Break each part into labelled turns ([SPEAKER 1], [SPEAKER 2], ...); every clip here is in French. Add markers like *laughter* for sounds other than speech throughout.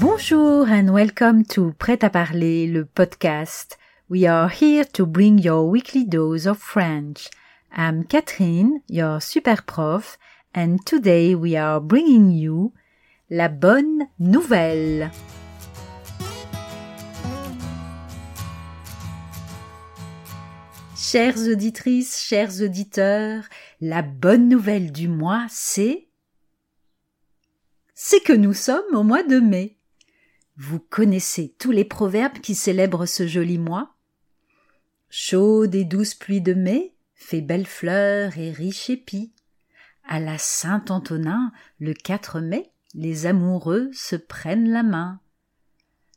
[SPEAKER 1] Bonjour and welcome to Prêt à parler, le podcast. We are here to bring your weekly dose of French. I'm Catherine, your super prof, and today we are bringing you la bonne nouvelle. Chères auditrices, chers auditeurs, la bonne nouvelle du mois, c'est c'est que nous sommes au mois de mai. Vous connaissez tous les proverbes qui célèbrent ce joli mois? Chaude et douce pluie de mai, fait belle fleur et riche épi. À la Saint-Antonin, le 4 mai, les amoureux se prennent la main.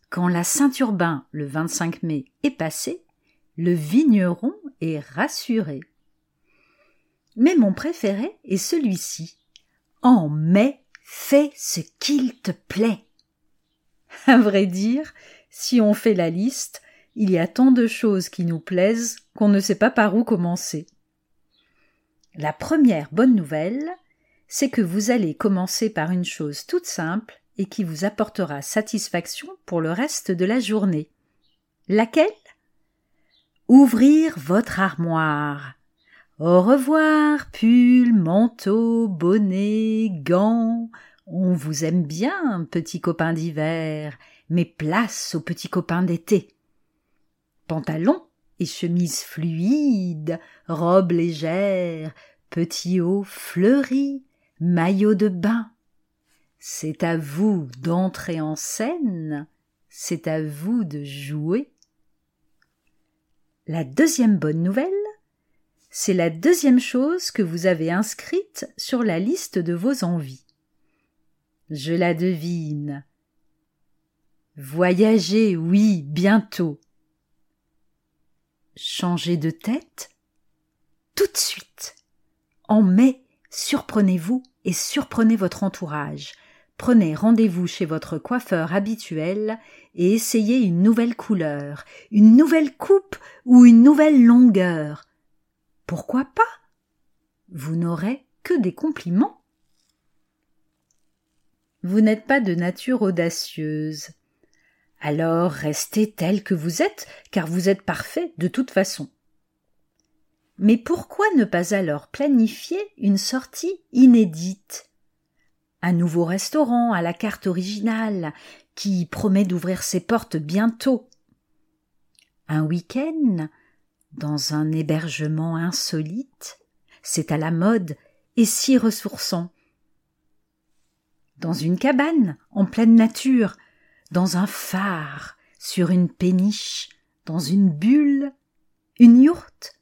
[SPEAKER 1] Quand la Saint-Urbain, le 25 mai, est passée, le vigneron est rassuré. Mais mon préféré est celui-ci. En mai, fais ce qu'il te plaît. *laughs* À vrai dire, si on fait la liste, il y a tant de choses qui nous plaisent qu'on ne sait pas par où commencer. La première bonne nouvelle, c'est que vous allez commencer par une chose toute simple et qui vous apportera satisfaction pour le reste de la journée. Laquelle? Ouvrir votre armoire. Au revoir, pull, manteau, bonnet, gants. On vous aime bien, petit copain d'hiver, mais place aux petits copains d'été. Pantalons et chemises fluides, robes légères, petits hauts fleuris, maillots de bain. C'est à vous d'entrer en scène, c'est à vous de jouer. La deuxième bonne nouvelle, c'est la deuxième chose que vous avez inscrite sur la liste de vos envies. Je la devine. Voyager, oui, bientôt. Changer de tête? Tout de suite. En mai, surprenez-vous et surprenez votre entourage. Prenez rendez-vous chez votre coiffeur habituel et essayez une nouvelle couleur, une nouvelle coupe ou une nouvelle longueur. Pourquoi pas? Vous n'aurez que des compliments. Vous n'êtes pas de nature audacieuse. Alors restez tel que vous êtes, car vous êtes parfait de toute façon. Mais pourquoi ne pas alors planifier une sortie inédite? Un nouveau restaurant à la carte originale, qui promet d'ouvrir ses portes bientôt. Un week-end dans un hébergement insolite, c'est à la mode et si ressourçant. Dans une cabane, en pleine nature, dans un phare, sur une péniche, dans une bulle, une yourte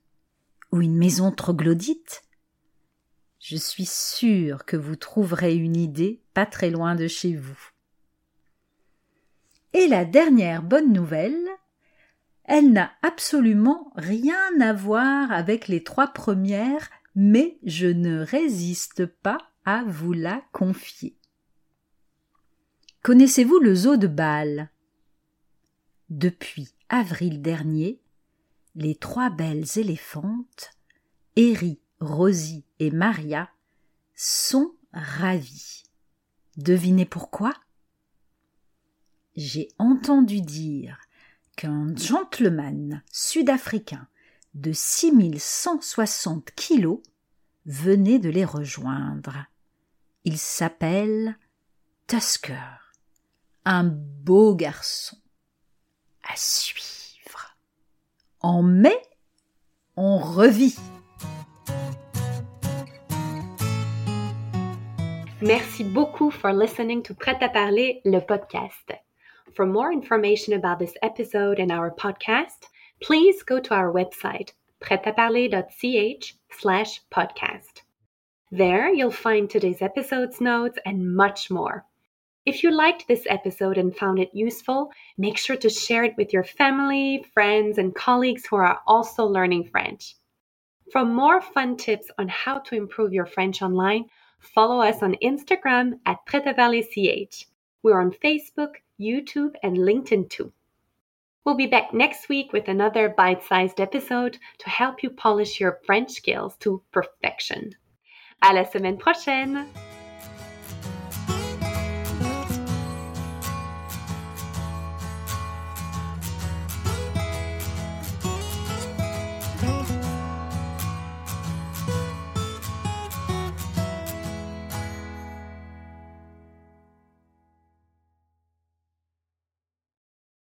[SPEAKER 1] ou une maison troglodyte Je suis sûre que vous trouverez une idée pas très loin de chez vous. Et la dernière bonne nouvelle, elle n'a absolument rien à voir avec les trois premières, mais je ne résiste pas à vous la confier. Connaissez-vous le zoo de Bâle? Depuis avril dernier, les trois belles éléphantes, Eri, Rosie et Maria, sont ravies. Devinez pourquoi? J'ai entendu dire qu'un gentleman sud-africain de 6160 kilos venait de les rejoindre. Il s'appelle Tusker un beau garçon à suivre. En mai, on revit.
[SPEAKER 2] Merci beaucoup for listening to Prêt à parler, le podcast. For more information about this episode and our podcast, please go to our website, prêtaparler.ch slash podcast. There you'll find today's episode's notes and much more. If you liked this episode and found it useful, make sure to share it with your family, friends, and colleagues who are also learning French. For more fun tips on how to improve your French online, follow us on Instagram at PretaValleyCH. We're on Facebook, YouTube, and LinkedIn too. We'll be back next week with another bite sized episode to help you polish your French skills to perfection. À la semaine prochaine!